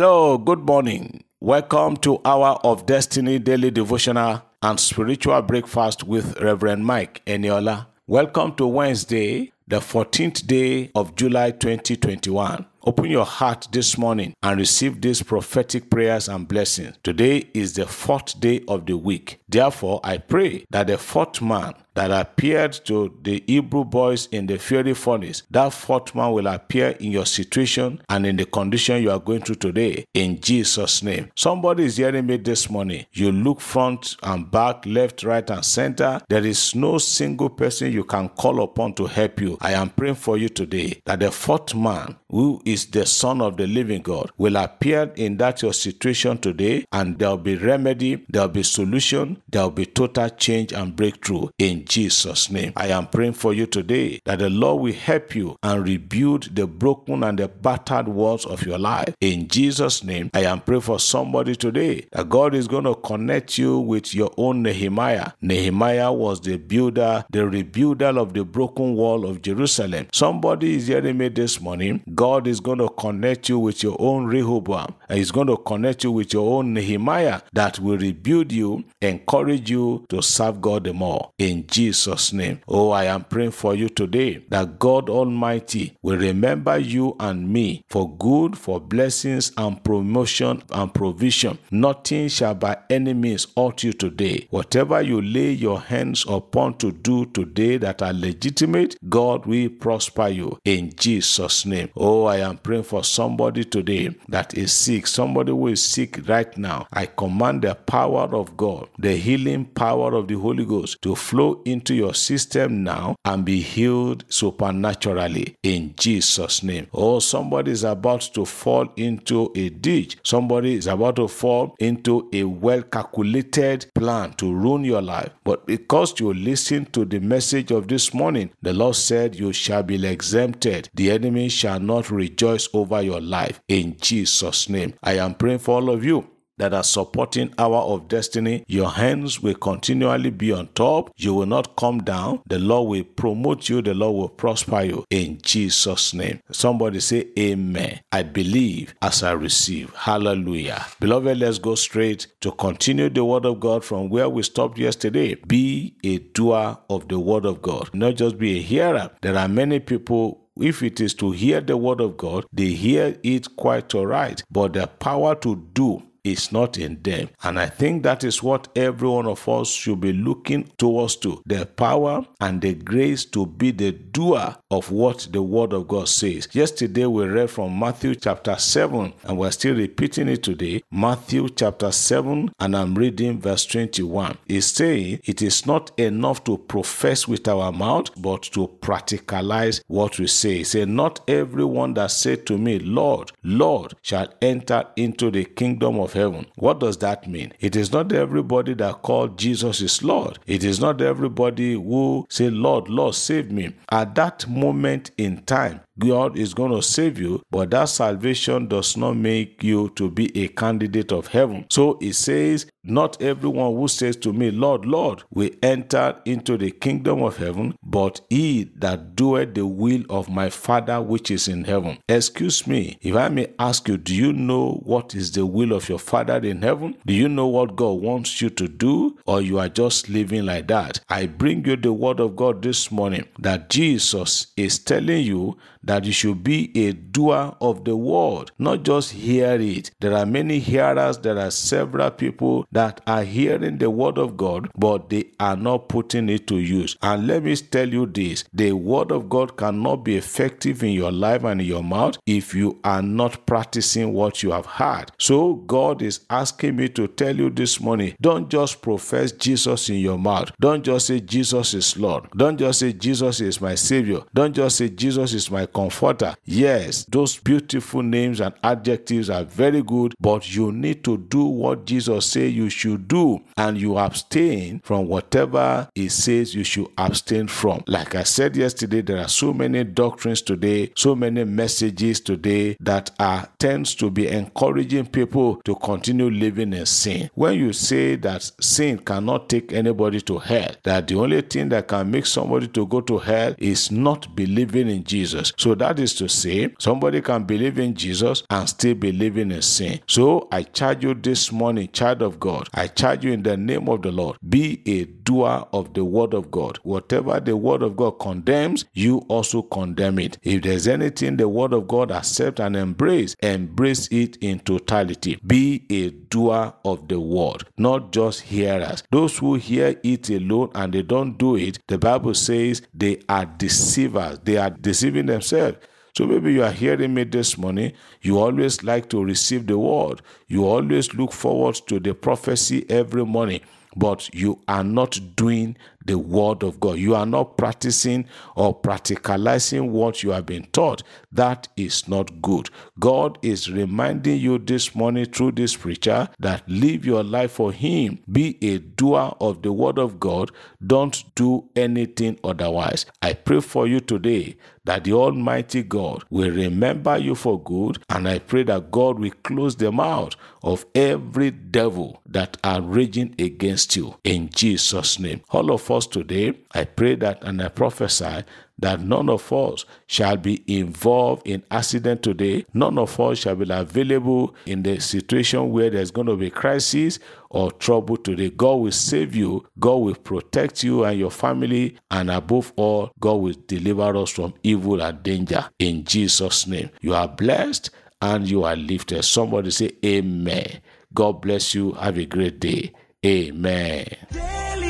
Hello, good morning. Welcome to Hour of Destiny Daily Devotional and Spiritual Breakfast with Reverend Mike Eniola. Welcome to Wednesday, the 14th day of July 2021. Open your heart this morning and receive these prophetic prayers and blessings. Today is the fourth day of the week. Therefore, I pray that the fourth man that appeared to the Hebrew boys in the fiery furnace, that fourth man will appear in your situation and in the condition you are going through today in Jesus' name. Somebody is hearing me this morning. You look front and back, left, right, and center. There is no single person you can call upon to help you. I am praying for you today that the fourth man who is the Son of the living God will appear in that your situation today and there'll be remedy, there'll be solution, there'll be total change and breakthrough in Jesus' name. I am praying for you today that the Lord will help you and rebuild the broken and the battered walls of your life. In Jesus' name, I am praying for somebody today that God is going to connect you with your own Nehemiah. Nehemiah was the builder, the rebuilder of the broken wall of Jerusalem. Somebody is hearing me this morning. God is going to connect you with your own Rehoboam. He's going to connect you with your own Nehemiah that will rebuild you, encourage you to serve God the more. In Jesus' name. Oh, I am praying for you today that God Almighty will remember you and me for good, for blessings and promotion and provision. Nothing shall by any means hurt you today. Whatever you lay your hands upon to do today that are legitimate, God will prosper you in Jesus' name. Oh, I am praying for somebody today that is sick, somebody who is sick right now. I command the power of God, the healing power of the Holy Ghost to flow into your system now and be healed supernaturally in Jesus' name. Oh, somebody is about to fall into a ditch. Somebody is about to fall into a well calculated plan to ruin your life. But because you listen to the message of this morning, the Lord said, You shall be exempted. The enemy shall not rejoice over your life in Jesus' name. I am praying for all of you that are supporting Hour of Destiny, your hands will continually be on top. You will not come down. The Lord will promote you. The Lord will prosper you in Jesus' name. Somebody say, Amen. I believe as I receive. Hallelujah. Beloved, let's go straight to continue the Word of God from where we stopped yesterday. Be a doer of the Word of God, not just be a hearer. There are many people if it is to hear the word of God, they hear it quite all right. But the power to do is not in them. And I think that is what every one of us should be looking towards to the power and the grace to be the doer of what the word of God says. Yesterday we read from Matthew chapter 7 and we're still repeating it today. Matthew chapter 7 and I'm reading verse 21. It's saying it is not enough to profess with our mouth but to practicalize what we say. Say not everyone that said to me, Lord, Lord, shall enter into the kingdom of heaven. What does that mean? It is not everybody that called Jesus is Lord. It is not everybody who say, Lord, Lord, save me. At that moment in time, God is going to save you, but that salvation does not make you to be a candidate of heaven. So it says, Not everyone who says to me, Lord, Lord, will enter into the kingdom of heaven, but he that doeth the will of my Father which is in heaven. Excuse me, if I may ask you, do you know what is the will of your Father in heaven? Do you know what God wants you to do, or you are just living like that? I bring you the word of God this morning that Jesus is telling you that you should be a doer of the word, not just hear it. There are many hearers, there are several people that are hearing the word of God, but they are not putting it to use. And let me tell you this the word of God cannot be effective in your life and in your mouth if you are not practicing what you have heard. So, God is asking me to tell you this morning don't just profess Jesus in your mouth, don't just say Jesus is Lord, don't just say Jesus is my Savior, don't just say Jesus is my comforter. Yes, those beautiful names and adjectives are very good, but you need to do what Jesus said you should do and you abstain from whatever he says you should abstain from. Like I said yesterday, there are so many doctrines today, so many messages today that are tends to be encouraging people to continue living in sin. When you say that sin cannot take anybody to hell, that the only thing that can make somebody to go to hell is not believing in Jesus. So that is to say, somebody can believe in Jesus and still be living in sin. So I charge you this morning, child of God, I charge you in the name of the Lord, be a doer of the word of God. Whatever the word of God condemns, you also condemn it. If there's anything the word of God accept and embrace, embrace it in totality. Be a doer of the word, not just hearers. Those who hear it alone and they don't do it, the Bible says they are deceivers. They are deceiving themselves. So maybe you are hearing me this morning. You always like to receive the word. You always look forward to the prophecy every morning but you are not doing the word of God. You are not practicing or practicalizing what you have been taught. That is not good. God is reminding you this morning through this preacher that live your life for Him. Be a doer of the word of God. Don't do anything otherwise. I pray for you today that the Almighty God will remember you for good, and I pray that God will close the mouth of every devil that are raging against you in Jesus' name. All of us today, I pray that and I prophesy that none of us shall be involved in accident today. None of us shall be available in the situation where there's going to be crisis or trouble today. God will save you. God will protect you and your family. And above all, God will deliver us from evil and danger in Jesus' name. You are blessed and you are lifted. Somebody say amen. God bless you. Have a great day. Amen. Daily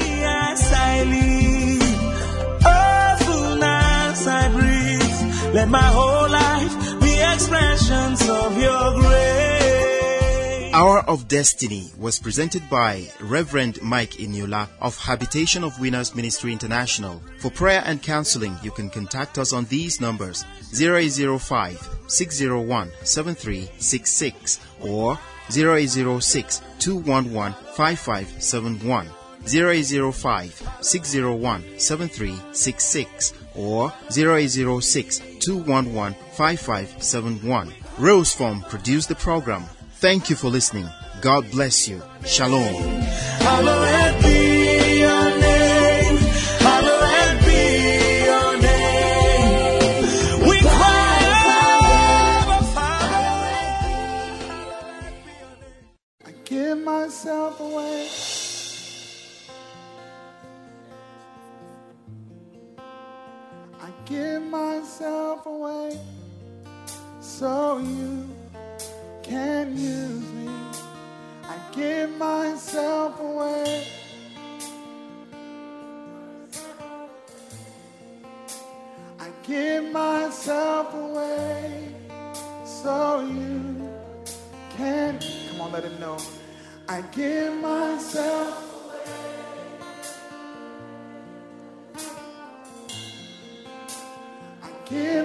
let my whole life be expressions of your grace. Hour of Destiny was presented by Reverend Mike Eniola of Habitation of Winners Ministry International. For prayer and counseling, you can contact us on these numbers 0805 601 7366 or 0806 211 5571. 0805 601 7366 or 0806 211 5571. Rose Form produced the program. Thank you for listening. God bless you. Shalom. Hallowed be give myself away so you can use me. I give myself away. I give myself away so you can. Come on, let him know. I give myself.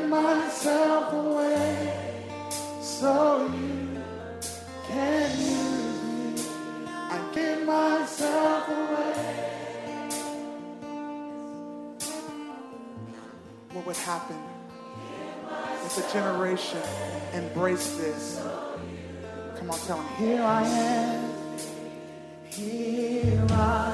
Myself away so you can use me. I give myself away. What would happen if a generation embraced this? Come on, tell them, here I am. Here I